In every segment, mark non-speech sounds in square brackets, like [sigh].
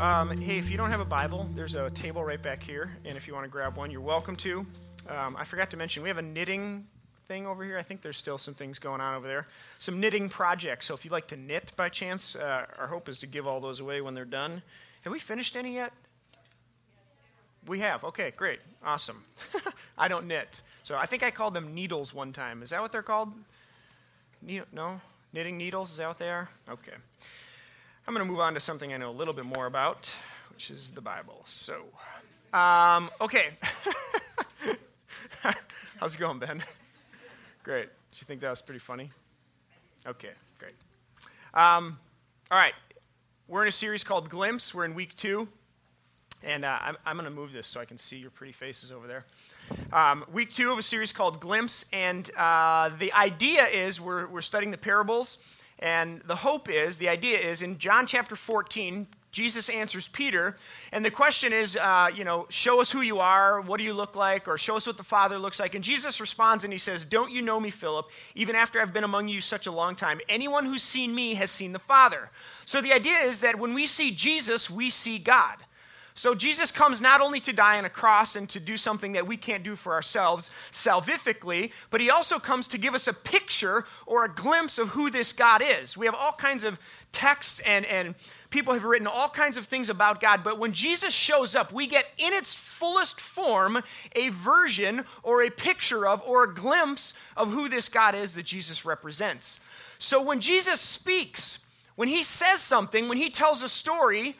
Um, hey, if you don't have a Bible, there's a table right back here, and if you want to grab one, you're welcome to. Um, I forgot to mention, we have a knitting thing over here. I think there's still some things going on over there. Some knitting projects. So if you'd like to knit by chance, uh, our hope is to give all those away when they're done. Have we finished any yet? We have. Okay, great. Awesome. [laughs] I don't knit. So I think I called them needles one time. Is that what they're called? Ne- no? Knitting needles? Is that what they are? Okay. I'm going to move on to something I know a little bit more about, which is the Bible. So, um, okay. [laughs] How's it going, Ben? great. Did you think that was pretty funny? Okay, great. Um, all right. We're in a series called Glimpse. We're in week two. And uh, I'm, I'm going to move this so I can see your pretty faces over there. Um, week two of a series called Glimpse. And uh, the idea is we're, we're studying the parables. And the hope is, the idea is, in John chapter 14, Jesus answers Peter, and the question is, uh, you know, show us who you are, what do you look like, or show us what the Father looks like. And Jesus responds and he says, Don't you know me, Philip, even after I've been among you such a long time? Anyone who's seen me has seen the Father. So the idea is that when we see Jesus, we see God. So Jesus comes not only to die on a cross and to do something that we can't do for ourselves salvifically, but he also comes to give us a picture or a glimpse of who this God is. We have all kinds of texts and, and people have written all kinds of things about God, but when Jesus shows up, we get in its fullest form a version or a picture of or a glimpse of who this God is that Jesus represents. So when Jesus speaks, when he says something, when he tells a story,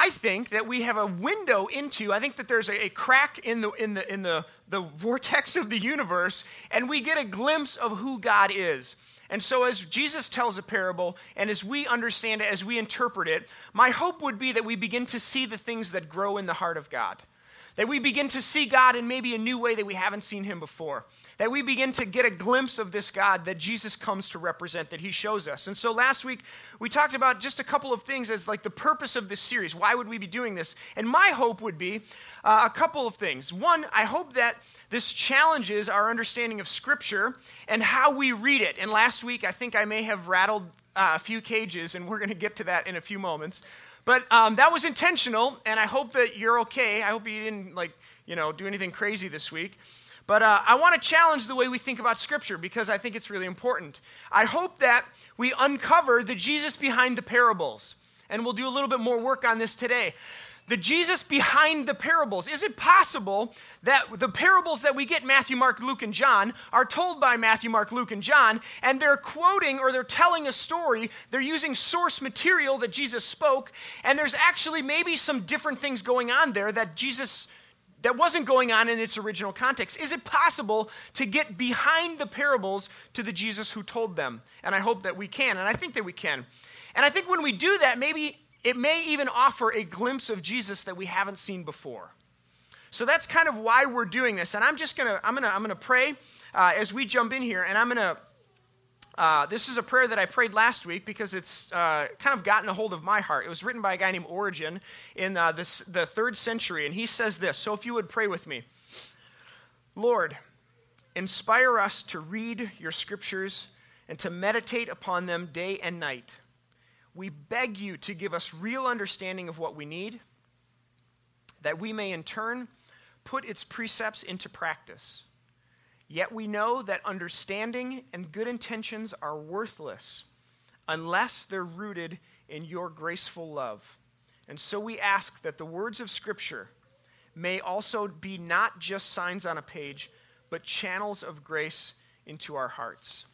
I think that we have a window into, I think that there's a, a, crack in, the, in, the, in the, the vortex of the universe, and we get a glimpse of who God is. And so, as Jesus tells a parable, and as we understand it, as we interpret it, my hope would be that we begin to see the things that grow in the heart of God. That we begin to see God in maybe a new way that we haven't seen him before that we begin to get a glimpse of this God that Jesus comes to represent, that he shows us. And so last week, we talked about just a couple of things as like the purpose of this series. Why would we be doing this? And my hope would be uh, a couple of things. One, I hope that this challenges our understanding of Scripture and how we read it. And last week, I think I may have rattled uh, a few cages, and we're going to get to that in a few moments. But um, that was intentional, and I hope that you're okay. I hope you didn't like, you know, do anything crazy this week. But uh, I want to challenge the way we think about Scripture because I think it's really important. I hope that we uncover the Jesus behind the parables. And we'll do a little bit more work on this today. The Jesus behind the parables. Is it possible that the parables that we get, Matthew, Mark, Luke, and John, are told by Matthew, Mark, Luke, and John, and they're quoting or they're telling a story? They're using source material that Jesus spoke, and there's actually maybe some different things going on there that Jesus that wasn't going on in its original context. Is it possible to get behind the parables to the Jesus who told them? And I hope that we can, and I think that we can. And I think when we do that, maybe it may even offer a glimpse of Jesus that we haven't seen before. So that's kind of why we're doing this. And I'm just gonna, I'm gonna, I'm gonna pray uh, as we jump in here, and I'm gonna uh, this is a prayer that I prayed last week because it's uh, kind of gotten a hold of my heart. It was written by a guy named Origen in uh, this, the third century, and he says this. So if you would pray with me Lord, inspire us to read your scriptures and to meditate upon them day and night. We beg you to give us real understanding of what we need, that we may in turn put its precepts into practice. Yet we know that understanding and good intentions are worthless unless they're rooted in your graceful love. And so we ask that the words of Scripture may also be not just signs on a page, but channels of grace into our hearts.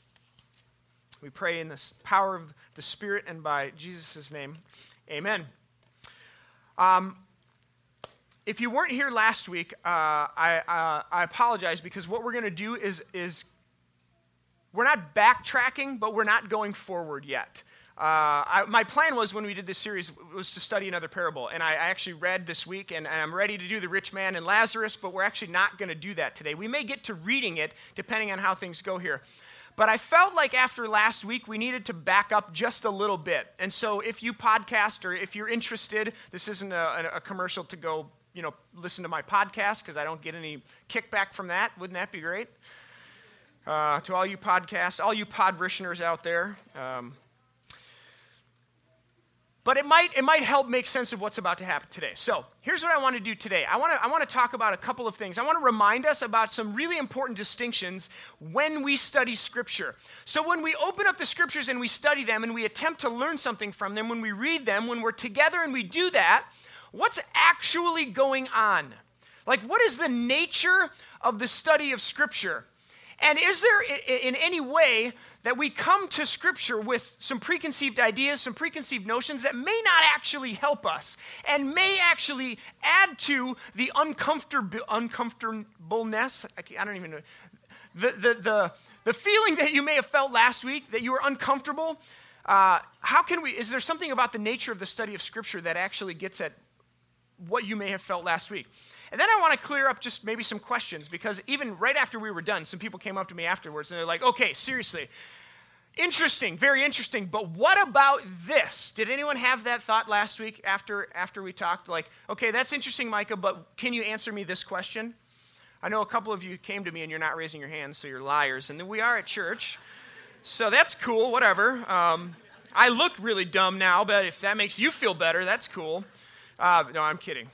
We pray in the power of the Spirit and by Jesus' name. Amen. Um, if you weren't here last week, uh, I, uh, I apologize because what we're going to do is, is we're not backtracking, but we're not going forward yet. Uh, I, my plan was when we did this series was to study another parable, and I, I actually read this week, and, and, I'm ready to do the rich man and Lazarus, but we're actually not going to do that today. We may get to reading it depending on how things go here. But I felt like after last week, we needed to back up just a little bit. And so, if you podcast or if you're interested, this isn't a, a commercial to go you know, listen to my podcast because I don't get any kickback from that. Wouldn't that be great? Uh, to all you podcasts, all you podrishners out there, um, but it might, it might help make sense of what's about to happen today. So here's what I want to do today. I want to, I want to talk about a couple of things. I want to remind us about some really important distinctions when we study Scripture. So when we open up the Scriptures and we study them and we attempt to learn something from them, when we read them, when we're together and we do that, what's actually going on? Like, what is the nature of the study of Scripture? And is there in any way that we come to Scripture with some preconceived ideas, some preconceived notions that may not actually help us and may actually add to the uncomfortable, uncomfortableness. I don't even know. The, the, the, the feeling that you may have felt last week that you were uncomfortable. Uh, how can we, is there something about the nature of the study of Scripture that actually gets at what you may have felt last week? And then I want to clear up just maybe some questions because even right after we were done, some people came up to me afterwards and they're like, okay, seriously, interesting, very interesting, but what about this? Did anyone have that thought last week after, after we talked? Like, okay, that's interesting, Micah, but can you answer me this question? I know a couple of you came to me and you're not raising your hands, so you're liars. And we are at church. So that's cool, whatever. Um, I look really dumb now, but if that makes you feel better, that's cool. Uh, no, I'm kidding.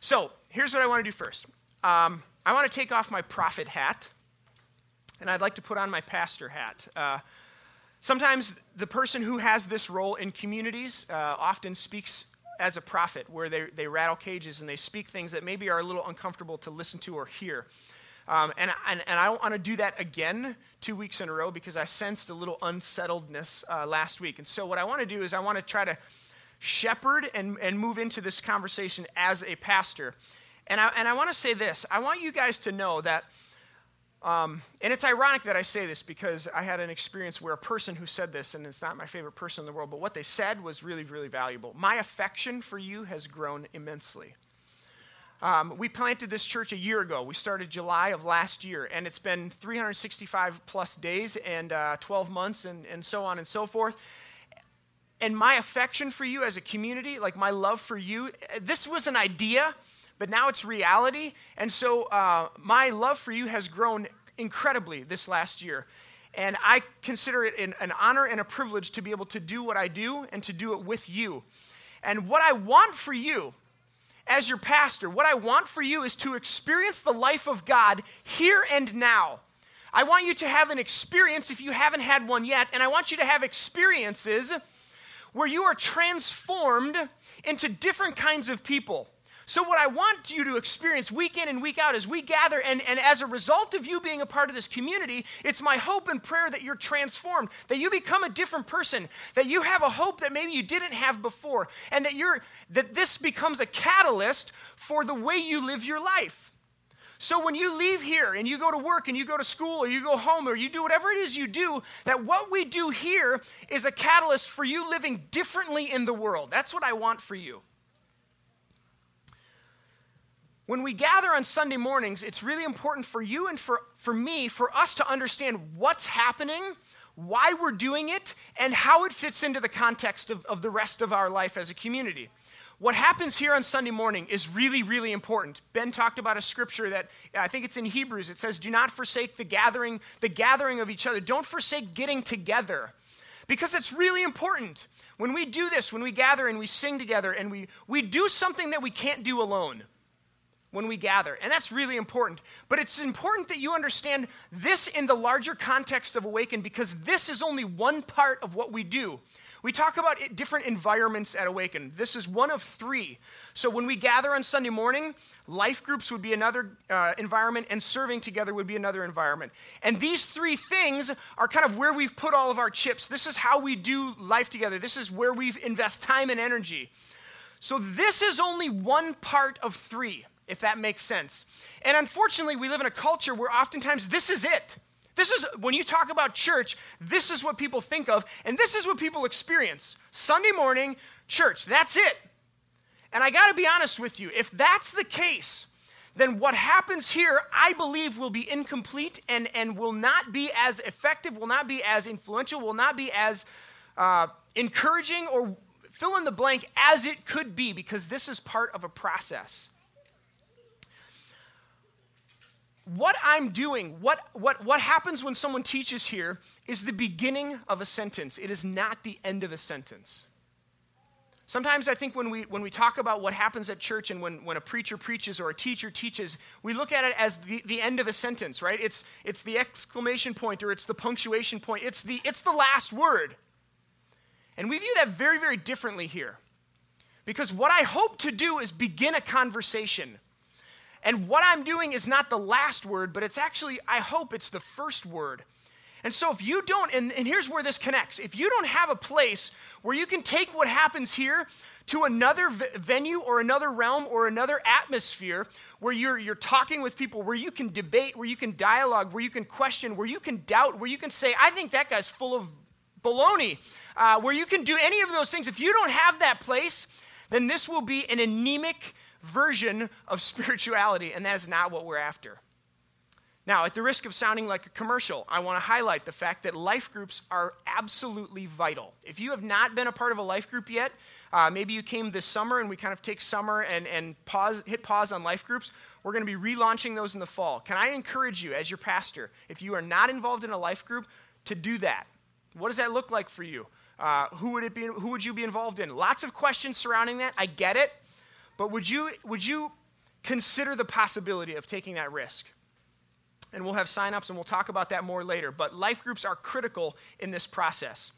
So here's what I want to do first um, I want to take off my prophet hat, and I'd like to put on my pastor hat. Uh, sometimes the person who has this role in communities uh, often speaks as a prophet, where they, they rattle cages and they speak things that maybe are a little uncomfortable to listen to or hear. Um, and, and, and, I don't want to do that again two weeks in a row because I sensed a little unsettledness uh, last week. And so, what I want to do is, I want to try to shepherd and, and move into this conversation as a pastor. And I, and I want to say this I want you guys to know that, um, and it's ironic that I say this because I had an experience where a person who said this, and it's not my favorite person in the world, but what they said was really, really valuable. My affection for you has grown immensely. Um, we planted this church a year ago. We started July of last year, and it's been 365 plus days and uh, 12 months and, and so on and so forth and my affection for you as a community, like my love for you, this was an idea, but now it's reality. And so uh, my love for you has grown incredibly this last year. And I consider it an, an honor and a privilege to be able to do what I do and to do it with you. And what I want for you, as your pastor, what I want for you is to experience the life of God here and now. I want you to have an experience if you haven't had one yet, and I want you to have experiences where you are transformed into different kinds of people. So, what I want you to experience week in and week out as we gather, and, and as a result of you being a part of this community, it's my hope and prayer that you're transformed, that you become a different person, that you have a hope that maybe you didn't have before, and that, you're, that this becomes a catalyst for the way you live your life. So when you leave here and you go to work and you go to school or you go home or you do whatever it is you do, that what we do here is a catalyst for you living differently in the world. That's what I want for you. When we gather on Sunday mornings, it's really important for you and for, for me, for us to understand what's happening, why we're doing it, and how it fits into the context of, of the rest of our life as a community. What happens here on Sunday morning is really, really important. Ben talked about a scripture that I think it's in Hebrews. It says, Do not forsake the gathering, the gathering of each other. Don't forsake getting together. Because it's really important. When we do this, when we gather and we sing together and we, we do something that we can't do alone when we gather. And that's really important. But it's important that you understand this in the larger context of Awaken because this is only one part of what we do. We talk about different environments at Awaken. This is one of three. So when we gather on Sunday morning, life groups would be another uh, environment, and serving together would be another environment. And these three things are kind of where we've put all of our chips. This is how we do life together. This is where we invest time and energy. So this is only one part of three, if that makes sense. And unfortunately, we live in a culture where oftentimes this is it. This is, when you talk about church, this is what people think of, and this is what people experience. Sunday morning, church, that's it. And I got to be honest with you, if that's the case, then what happens here, I believe, will be incomplete and, and will not be as effective, will not be as influential, will not be as uh, encouraging or fill in the blank as it could be, because this is part of a process what I'm doing, what, what, what happens when someone teaches here, is the beginning of a sentence. It is not the end of a sentence. Sometimes I think when we, when we talk about what happens at church and when, when a preacher preaches or a teacher teaches, we look at it as the, the end of a sentence, right? It's, it's the exclamation point or it's the punctuation point, it's the, it's the last word. And we view that very, very differently here. Because what I hope to do is begin a conversation. And what I'm doing is not the last word, but it's actually, I hope it's the first word. And so, if you don't, and, and, here's where this connects if you don't have a place where you can take what happens here to another v- venue or another realm or another atmosphere where you're, you're talking with people, where you can debate, where you can dialogue, where you can question, where you can doubt, where you can say, I think that guy's full of baloney, uh, where you can do any of those things, if you don't have that place, then this will be an anemic version of spirituality, and that is not what we're after. Now, at the risk of sounding like a commercial, I want to highlight the fact that life groups are absolutely vital. If you have not been a part of a life group yet, uh, maybe you came this summer and we kind of take summer and, and pause, hit pause on life groups. We're going to be relaunching those in the fall. Can I encourage you, as your pastor, if you are not involved in a life group, to do that? What does that look like for you? Uh, who would it be? Who would you be involved in? Lots of questions surrounding that. I get it, but would you would you consider the possibility of taking that risk? and we'll have signups and we'll talk about that more later. But life groups are critical in this process.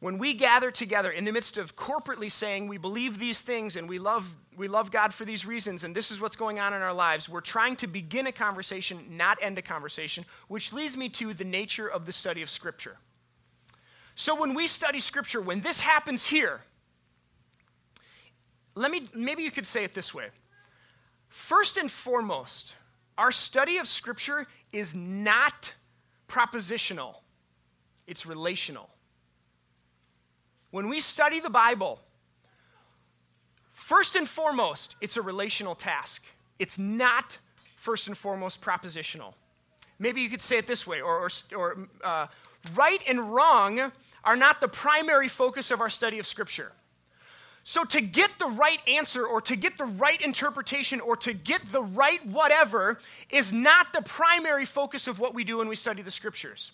When we gather together in the midst of corporately saying we believe these things and we love, we love God for these reasons and this is what's going on in our lives, we're trying to begin a conversation, not end a conversation, which leads me to the nature of the study of Scripture. So when we study Scripture, when this happens here, let me, maybe you could say it this way. First and foremost, our study of Scripture is not propositional, it's relational. When we study the Bible, first and foremost, it's a relational task. It's not first and foremost propositional. Maybe you could say it this way, or, or, or uh, right and wrong are not the primary focus of our study of Scripture. So, to get the right answer or to get the right interpretation or to get the right whatever is not the primary focus of what we do when we study the scriptures.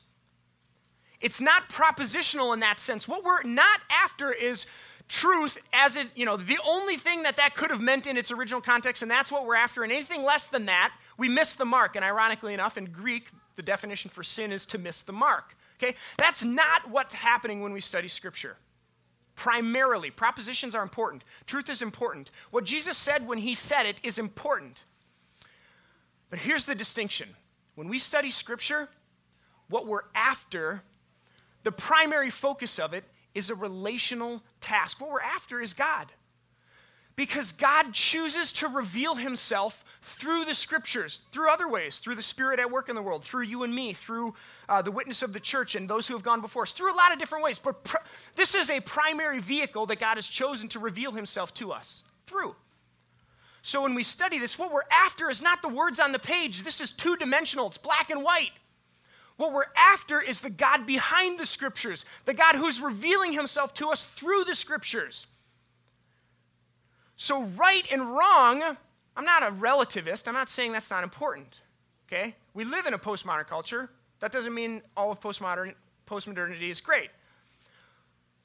It's not propositional in that sense. What we're not after is truth as it, you know, the only thing that that could have meant in its original context, and that's what we're after. And anything less than that, we miss the mark. And ironically enough, in Greek, the definition for sin is to miss the mark. Okay? That's not what's happening when we study Scripture primarily. Propositions are important, truth is important. What Jesus said when he said it is important. But here's the distinction when we study Scripture, what we're after, the primary focus of it is a relational task. What we're after is God because God chooses to reveal himself through the scriptures, through other ways, through the Spirit at work in the world, through you and me, through uh, the witness of the church and those who have gone before us, through a lot of different ways. But pr- this is a primary vehicle that God has chosen to reveal himself to us through. So when we study this, what we're after is not the words on the page. This is two dimensional, it's black and white. What we're after is the God behind the scriptures, the God who's revealing himself to us through the scriptures. So, right and wrong, I'm not a relativist. I'm not saying that's not important. Okay? We live in a postmodern culture. That doesn't mean all of postmodern, postmodernity is great.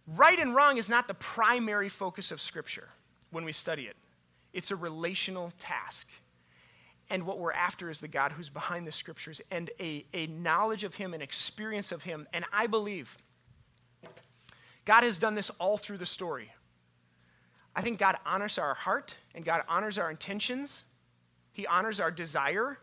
Right and wrong is not the primary focus of Scripture when we study it, it's a relational task. And what we're after is the God who's behind the Scriptures and a, a knowledge of Him, an experience of Him. And I believe God has done this all through the story. I think God honors our heart and God honors our intentions. He honors our desire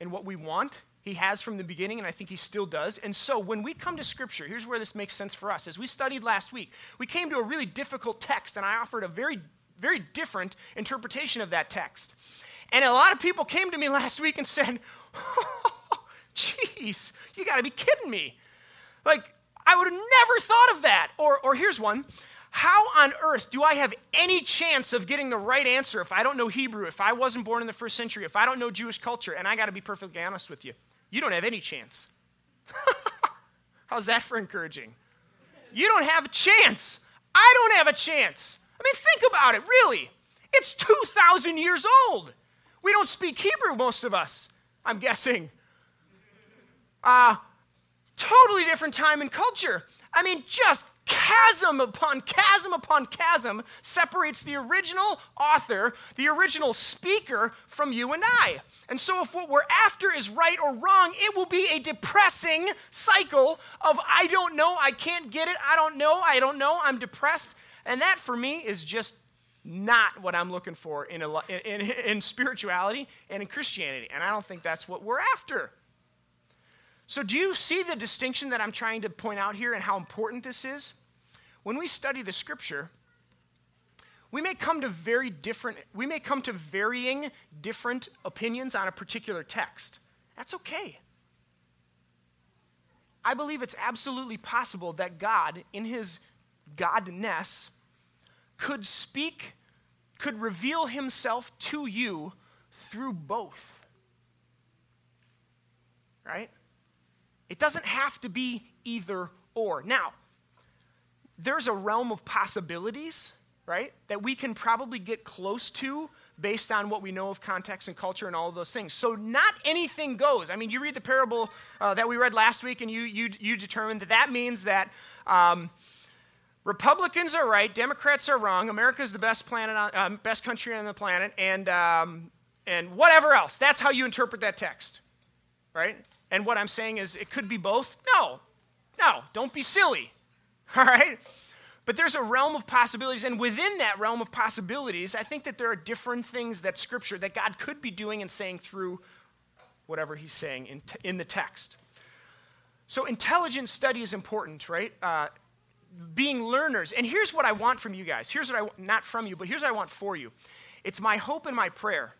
and what we want. He has from the beginning, and I think he still does. And so when we come to Scripture, here's where this makes sense for us. As we studied last week, we came to a really difficult text, and I offered a very, very different interpretation of that text. And a lot of people came to me last week and said, [laughs] Jeez, you got to be kidding me. Like, I would have never thought of that. Or, or here's one how on earth do I have any chance of getting the right answer if I don't know Hebrew, if I wasn't born in the first century, if I don't know Jewish culture? And I got to be perfectly honest with you. You don't have any chance. [laughs] How's that for encouraging? You don't have a chance. I don't have a chance. I mean, think about it, really. It's 2,000 years old. We don't speak Hebrew, most of us, I'm guessing. Uh, totally different time and culture. I mean, just chasm upon chasm upon chasm separates the original author, the original speaker, from you and I. And so, if what we're after is right or wrong, it will be a depressing cycle of I don't know, I can't get it, I don't know, I don't know, I'm depressed. And that for me is just not what I'm looking for in, in, in spirituality and in Christianity. And I don't think that's what we're after. So, do you see the distinction that I'm trying to point out here and how important this is? When we study the scripture, we may come to very different, we may come to varying different opinions on a particular text. That's okay. I believe it's absolutely possible that God, in his godness, could speak, could reveal himself to you through both. Right? It doesn't have to be either or. Now, there's a realm of possibilities, right, that we can probably get close to based on what we know of context and culture and all of those things. So not anything goes. I mean, you read the parable uh, that we read last week, and you you you determine that that means that. Um, Republicans are right, Democrats are wrong. America is the best planet, on, um, best country on the planet, and um, and whatever else. That's how you interpret that text, right? And what I'm saying is, it could be both. No, no, don't be silly, [laughs] all right. But there's a realm of possibilities, and within that realm of possibilities, I think that there are different things that Scripture, that God could be doing and saying through whatever He's saying in, t- in the text. So, intelligent study is important, right? Uh, being learners. And here's what I want from you guys. Here's what I not from you, but here's what I want for you. It's my hope and my prayer.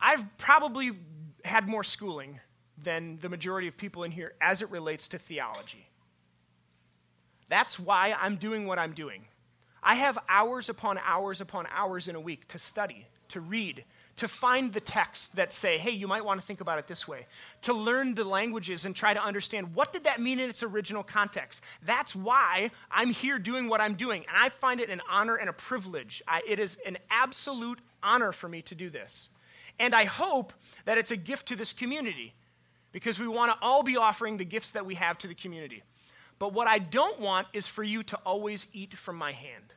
I've probably had more schooling than the majority of people in here as it relates to theology. That's why I'm doing what I'm doing. I have hours upon hours upon hours in a week to study, to read, to find the texts that say, hey, you might want to think about it this way, to learn the languages and try to understand what did that mean in its original context. That's why I'm here doing what I'm doing, and I find it an honor and a privilege. I, it is an absolute honor for me to do this. And I hope that it's a gift to this community because we want to all be offering the gifts that we have to the community. But what I don't want is for you to always eat from my hand.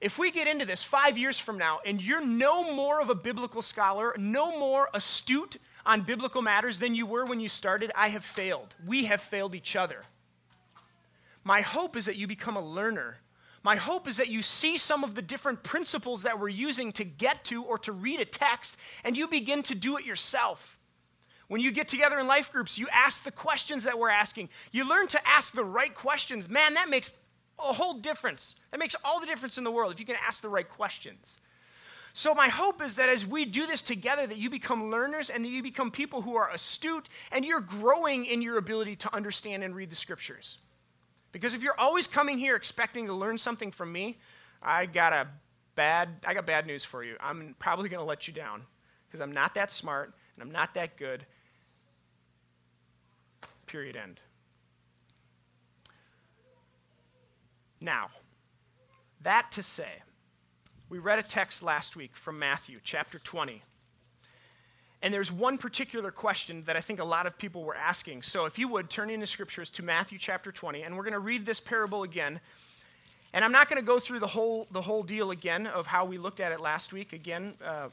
If we get into this five years from now and you're no more of a biblical scholar, no more astute on biblical matters than you were when you started, I have failed. We have failed each other. My hope is that you become a learner. My hope is that you see some of the different principles that we're using to get to or to read a text and you begin to do it yourself. When you get together in life groups, you ask the questions that we're asking. You learn to ask the right questions. Man, that makes a whole difference. That makes all the difference in the world if you can ask the right questions. So, my hope is that as we do this together, that you become learners and that you become people who are astute and you're growing in your ability to understand and read the scriptures. Because if you're always coming here expecting to learn something from me, I got a bad, I got bad news for you. I'm probably going to let you down because I'm not that smart and I'm not that good. Period. End. Now, that to say, we read a text last week from Matthew chapter 20. And there's one particular question that I think a lot of people were asking. So if you would, turn in the scriptures to Matthew chapter 20, and we're going to read this parable again. And I'm not going to go through the whole, the whole deal again of how we looked at it last week. Again, uh,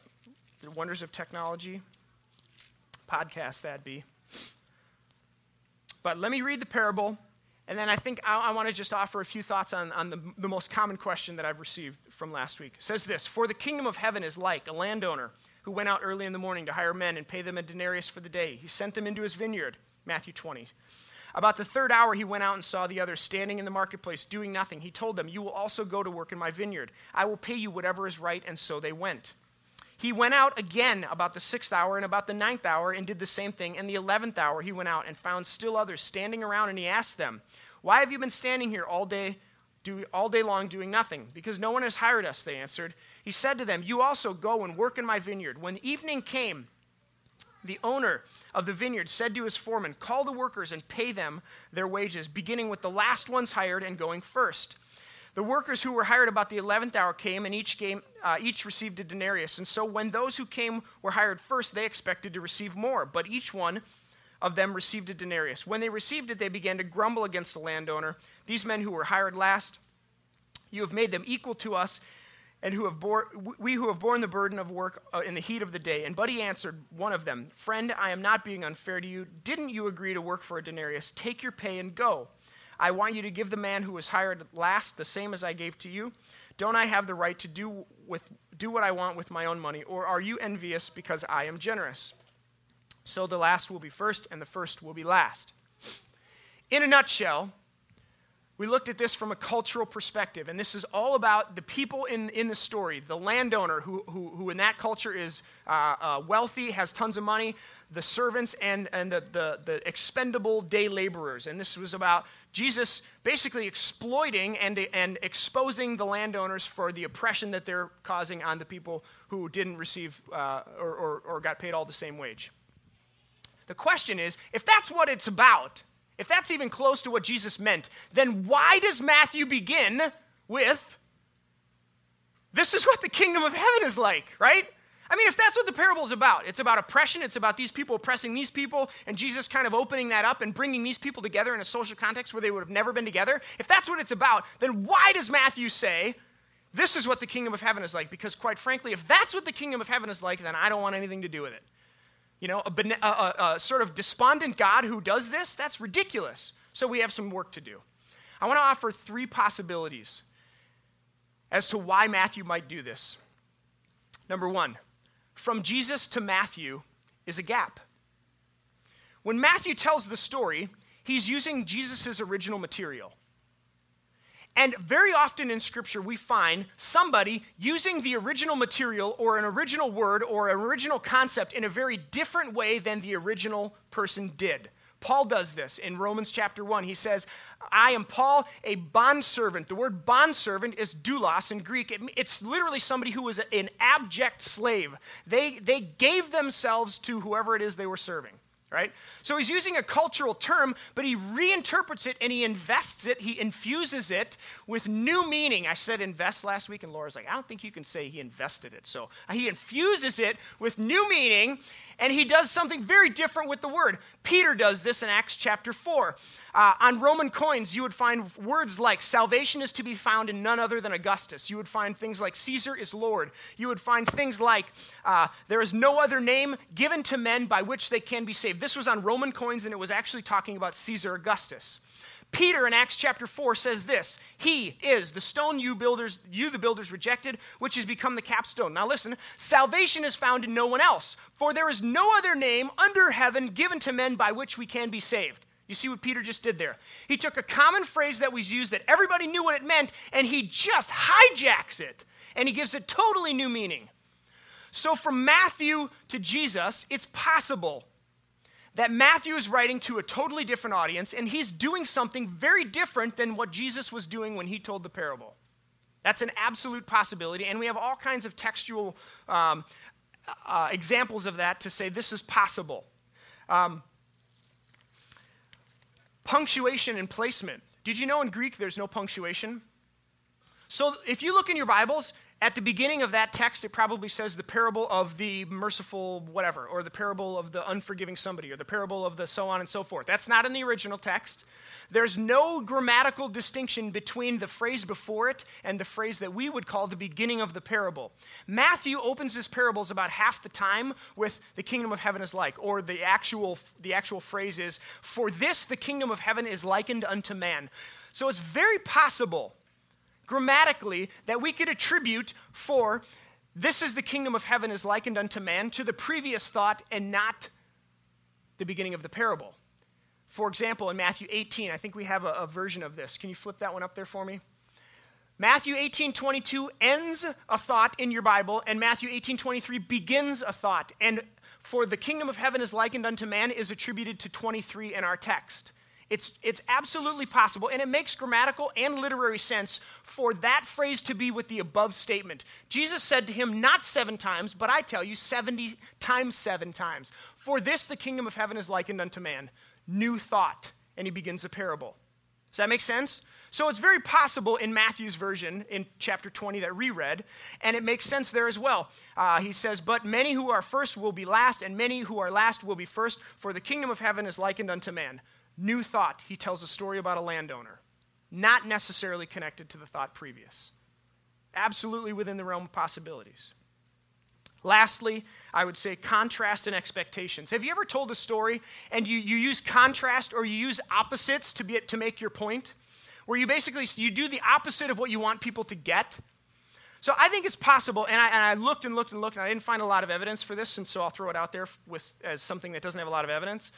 the wonders of technology podcast, that'd be. But let me read the parable, and then I think I, I want to just offer a few thoughts on, on the, the most common question that I've received from last week. It says this For the kingdom of heaven is like a landowner who went out early in the morning to hire men and pay them a denarius for the day. He sent them into his vineyard. Matthew 20. About the third hour, he went out and saw the others standing in the marketplace doing nothing. He told them, You will also go to work in my vineyard. I will pay you whatever is right. And so they went. He went out again about the sixth hour and about the ninth hour and did the same thing. And the eleventh hour, he went out and found still others standing around. And he asked them, Why have you been standing here all day do, all day long doing nothing? Because no one has hired us, they answered. He said to them, You also go and work in my vineyard. When evening came, the owner of the vineyard said to his foreman, Call the workers and pay them their wages, beginning with the last ones hired and going first. The workers who were hired about the eleventh hour came, and each, came, uh, each received a denarius. And so when those who came were hired first, they expected to receive more. But each one of them received a denarius. When they received it, they began to grumble against the landowner. These men who were hired last, you have made them equal to us, and who have bore, we who have borne the burden of work uh, in the heat of the day. And Buddy answered one of them, Friend, I am not being unfair to you. Didn't you agree to work for a denarius? Take your pay and go. I want you to give the man who was hired last the same as I gave to you. Don't I have the right to do, with, do what I want with my own money? Or are you envious because I am generous? So the last will be first, and the first will be last. In a nutshell, we looked at this from a cultural perspective, and this is all about the people in, in the story the landowner, who, who, who in that culture is uh, uh, wealthy, has tons of money, the servants, and, and the, the, the expendable day laborers. And this was about Jesus basically exploiting and, and exposing the landowners for the oppression that they're causing on the people who didn't receive uh, or, or, or got paid all the same wage. The question is if that's what it's about, if that's even close to what Jesus meant, then why does Matthew begin with, this is what the kingdom of heaven is like, right? I mean, if that's what the parable is about, it's about oppression, it's about these people oppressing these people, and Jesus kind of opening that up and bringing these people together in a social context where they would have never been together. If that's what it's about, then why does Matthew say, this is what the kingdom of heaven is like? Because, quite frankly, if that's what the kingdom of heaven is like, then I don't want anything to do with it. You know, a, a, a, a sort of despondent God who does this, that's ridiculous. So we have some work to do. I want to offer three possibilities as to why Matthew might do this. Number one, from Jesus to Matthew is a gap. When Matthew tells the story, he's using Jesus' original material. And very often in Scripture, we find somebody using the original material or an original word or an original concept in a very different way than the original person did. Paul does this in Romans chapter 1. He says, I am Paul, a bondservant. The word bondservant is doulos in Greek. It, it's literally somebody who was an abject slave. They, they gave themselves to whoever it is they were serving right? So he's using a cultural term, but he reinterprets it and he invests it, he infuses it with new meaning. I said invest last week, and Laura's like, I don't think you can say he invested it. So he infuses it with new meaning, and he does something very different with the word. Peter does this in Acts chapter 4. Uh, on Roman coins, you would find words like salvation is to be found in none other than Augustus. You would find things like Caesar is Lord. You would find things like uh, there is no other name given to men by which they can be saved. This was on Roman coins, and it was actually talking about Caesar Augustus. Peter in Acts chapter 4 says this He is the stone you builders, you the builders rejected, which has become the capstone. Now listen, salvation is found in no one else, for there is no other name under heaven given to men by which we can be saved. You see what Peter just did there? He took a common phrase that was used that everybody knew what it meant, and he just hijacks it, and he gives it totally new meaning. So from Matthew to Jesus, it's possible that Matthew is writing to a totally different audience, and he's doing something very different than what Jesus was doing when he told the parable. That's an absolute possibility, and we have all kinds of textual um, uh, examples of that to say this is possible. Um, punctuation and placement. Did you know in Greek there's no punctuation? So if you look in your Bibles, at the beginning of that text, it probably says the parable of the merciful whatever, or the parable of the unforgiving somebody, or the parable of the so on and so forth. That's not in the original text. There's no grammatical distinction between the phrase before it and the phrase that we would call the beginning of the parable. Matthew opens his parables about half the time with the kingdom of heaven is like, or the actual, the actual phrase is, for this the kingdom of heaven is likened unto man. So it's very possible grammatically that we could attribute for this is the kingdom of heaven is likened unto man to the previous thought and not the beginning of the parable. For example, in Matthew 18, I think we have a, a version of this. Can you flip that one up there for me? Matthew 18, 22 ends a thought in your Bible, and Matthew 18, 23 begins a thought. And for the kingdom of heaven is likened unto man is attributed to 23 in our text. It's, it's absolutely possible, and it makes grammatical and literary sense for that phrase to be with the above statement. Jesus said to him, Not seven times, but I tell you, 70 times seven times. For this the kingdom of heaven is likened unto man. New thought. And he begins a parable. Does that make sense? So it's very possible in Matthew's version in chapter 20 that we read, and it makes sense there as well. Uh, he says, But many who are first will be last, and many who are last will be first, for the kingdom of heaven is likened unto man. New thought. He tells a story about a landowner, not necessarily connected to the thought previous. Absolutely within the realm of possibilities. Lastly, I would say contrast and expectations. Have you ever told a story and you, you use contrast or you use opposites to, be, to make your point? where you basically you do the opposite of what you want people to get. So I think it's possible, and I, and I, looked and looked and looked, and I didn't find a lot of evidence for this, and so I'll throw it out there with, as something that doesn't have a lot of evidence.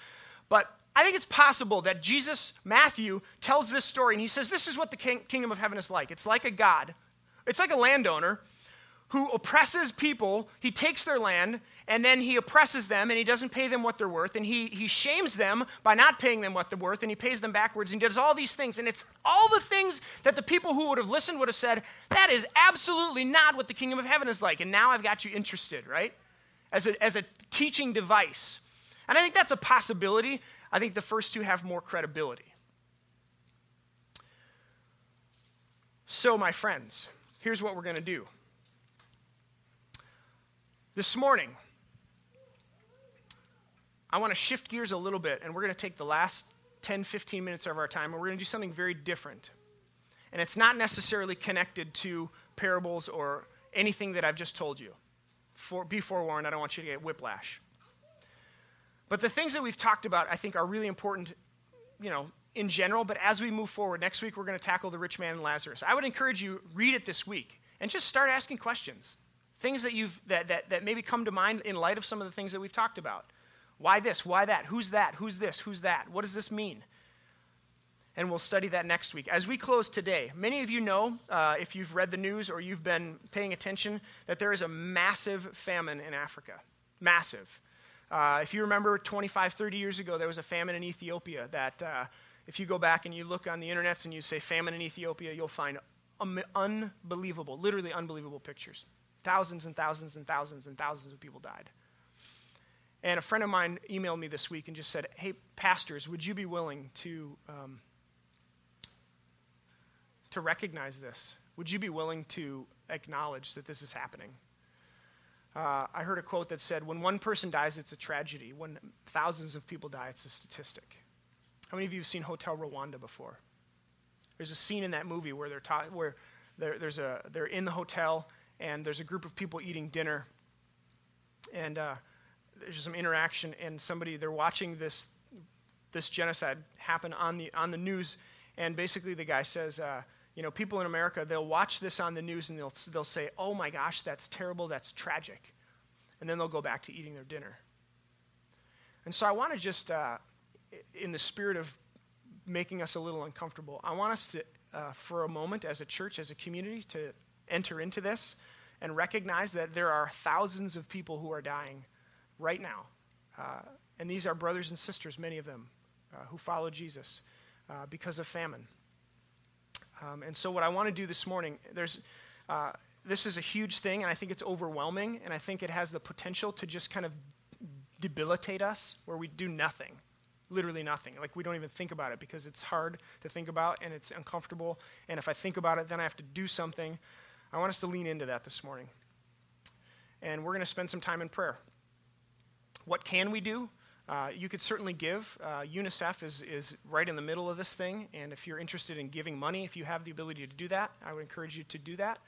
But I think it's possible that Jesus, Matthew, tells this story, and he says, This is what the king, kingdom of heaven is like. It's like a God, it's like a landowner who oppresses people. He takes their land, and then he oppresses them and he doesn't pay them what they're worth. And he, he shames them by not paying them what they're worth and he pays them backwards and does all these things. And it's all the things that the people who would have listened would have said that is absolutely not what the kingdom of heaven is like. And now i've got you interested right? As a, as a teaching device. And i think that's a possibility i think the first two have more credibility so my friends here's what we're going to do this morning I want to shift gears a little bit, and we're going to take the last 10, 15 minutes of our time, and we're going to do something very different. And it's not necessarily connected to parables or anything that I've just told you. For, be forewarned, I don't want you to get whiplash. But the things that we've talked about, I think, are really important, you know, in general. But as we move forward, next week we're going to tackle the rich man and Lazarus. I would encourage you read it this week and just start asking questions, things that you've that that, that maybe come to mind in light of some of the things that we've talked about. Why this? Why that? Who's that? Who's this? Who's that? What does this mean? And we'll study that next week. As we close today, many of you know, uh, if you've read the news or you've been paying attention, that there is a massive famine in Africa. Massive. Uh, if you remember 25, 30 years ago, there was a famine in Ethiopia that, uh, if you go back and you look on the internet and you say famine in Ethiopia, you'll find um, unbelievable, literally unbelievable pictures. Thousands and thousands and thousands and thousands of people died. And a friend of mine emailed me this week and just said, Hey, pastors, would you be willing to, um, to recognize this? Would you be willing to acknowledge that this is happening? Uh, I heard a quote that said, When one person dies, it's a tragedy. When thousands of people die, it's a statistic. How many of you have seen Hotel Rwanda before? There's a scene in that movie where they're, ta- where they're, there's a, they're in the hotel and there's a group of people eating dinner. And uh, there's some interaction, and somebody they're watching this this genocide happen on the on the news, and basically the guy says, uh, you know, people in America they'll watch this on the news and they'll they'll say, oh my gosh, that's terrible, that's tragic, and then they'll go back to eating their dinner. And so I want to just, uh, in the spirit of making us a little uncomfortable, I want us to, uh, for a moment, as a church, as a community, to enter into this and recognize that there are thousands of people who are dying right now. Uh, and these are brothers and sisters, many of them, uh, who follow Jesus uh, because of famine. Um, and so, what I want to do this morning, there's, uh, this is a huge thing, and I think it's overwhelming, and I think it has the potential to just kind of debilitate us where we do nothing. Literally nothing. Like we don't even think about it because it's hard to think about and it's uncomfortable. And if I think about it, then I have to do something. I want us to lean into that this morning. And we're going to spend some time in prayer. What can we do? Uh, you could certainly give. Uh, UNICEF is, is right in the middle of this thing, and if you're interested in giving money, if you have the ability to do that, I would encourage you to do that.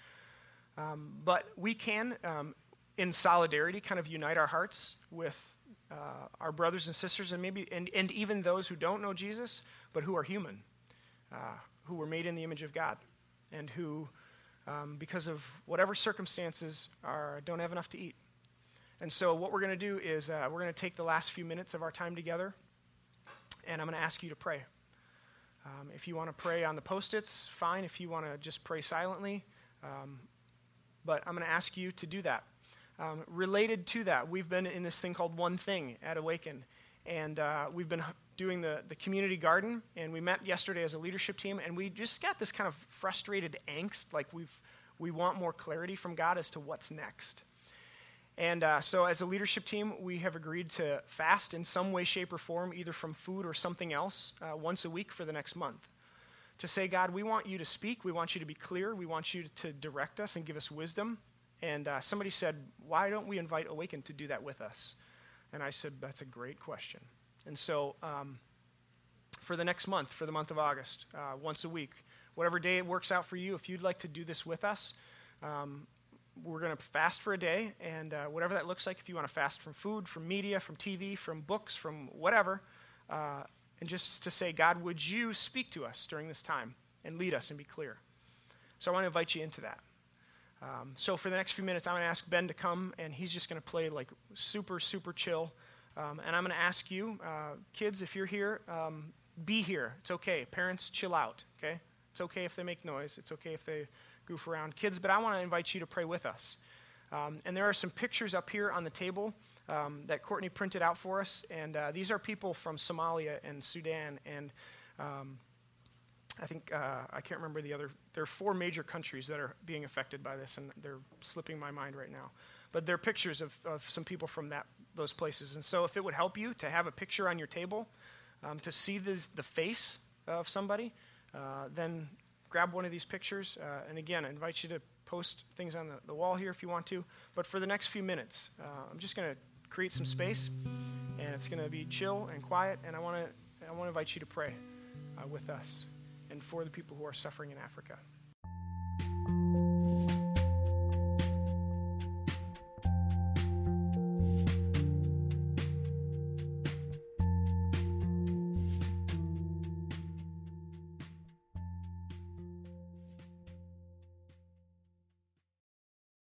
Um, but we can, um, in solidarity, kind of unite our hearts with uh, our brothers and sisters, and maybe and, and even those who don't know Jesus, but who are human, uh, who were made in the image of God, and who, um, because of whatever circumstances, are don't have enough to eat. And so, what we're going to do is uh, we're going to take the last few minutes of our time together, and I'm going to ask you to pray. Um, if you want to pray on the post its, fine. If you want to just pray silently, um, but I'm going to ask you to do that. Um, related to that, we've been in this thing called One Thing at Awaken, and uh, we've been doing the, the community garden, and we met yesterday as a leadership team, and we just got this kind of frustrated angst, like we've, we want more clarity from God as to what's next. And uh, so, as a leadership team, we have agreed to fast in some way, shape, or form, either from food or something else, uh, once a week for the next month. to say, God, we want you to speak. We want you to be clear. We want you to direct us and give us wisdom. And uh, somebody said, Why don't we invite Awaken to do that with us? And I said, That's a great question. And so, um, for the next month, for the month of August, uh, once a week, whatever day it works out for you, if you'd like to do this with us, um, we're going to fast for a day. And uh, whatever that looks like, if you want to fast from food, from media, from TV, from books, from whatever, uh, and just to say, God, would you speak to us during this time and lead us and be clear? So I want to invite you into that. Um, so for the next few minutes, I'm going to ask Ben to come, and he's just going to play like super, super chill. Um, and I'm going to ask you, uh, kids, if you're here, um, be here. It's okay. Parents, chill out. Okay? It's okay if they make noise. It's okay if they goof around. Kids, but I want to invite you to pray with us. Um, and there are some pictures up here on the table um, that Courtney printed out for us. And uh, these are people from Somalia and Sudan. And um, I think, uh, I can't remember the other, there are four major countries that are being affected by this, and they're slipping my mind right now. But they're pictures of, of some people from that, those places. And so if it would help you to have a picture on your table, um, to see this, the face of somebody, uh, then grab one of these pictures. Uh, and again, I invite you to post things on the, the wall here if you want to. But for the next few minutes, uh, I'm just going to create some space, and it's going to be chill and quiet. And I want to I want to invite you to pray uh, with us and for the people who are suffering in Africa.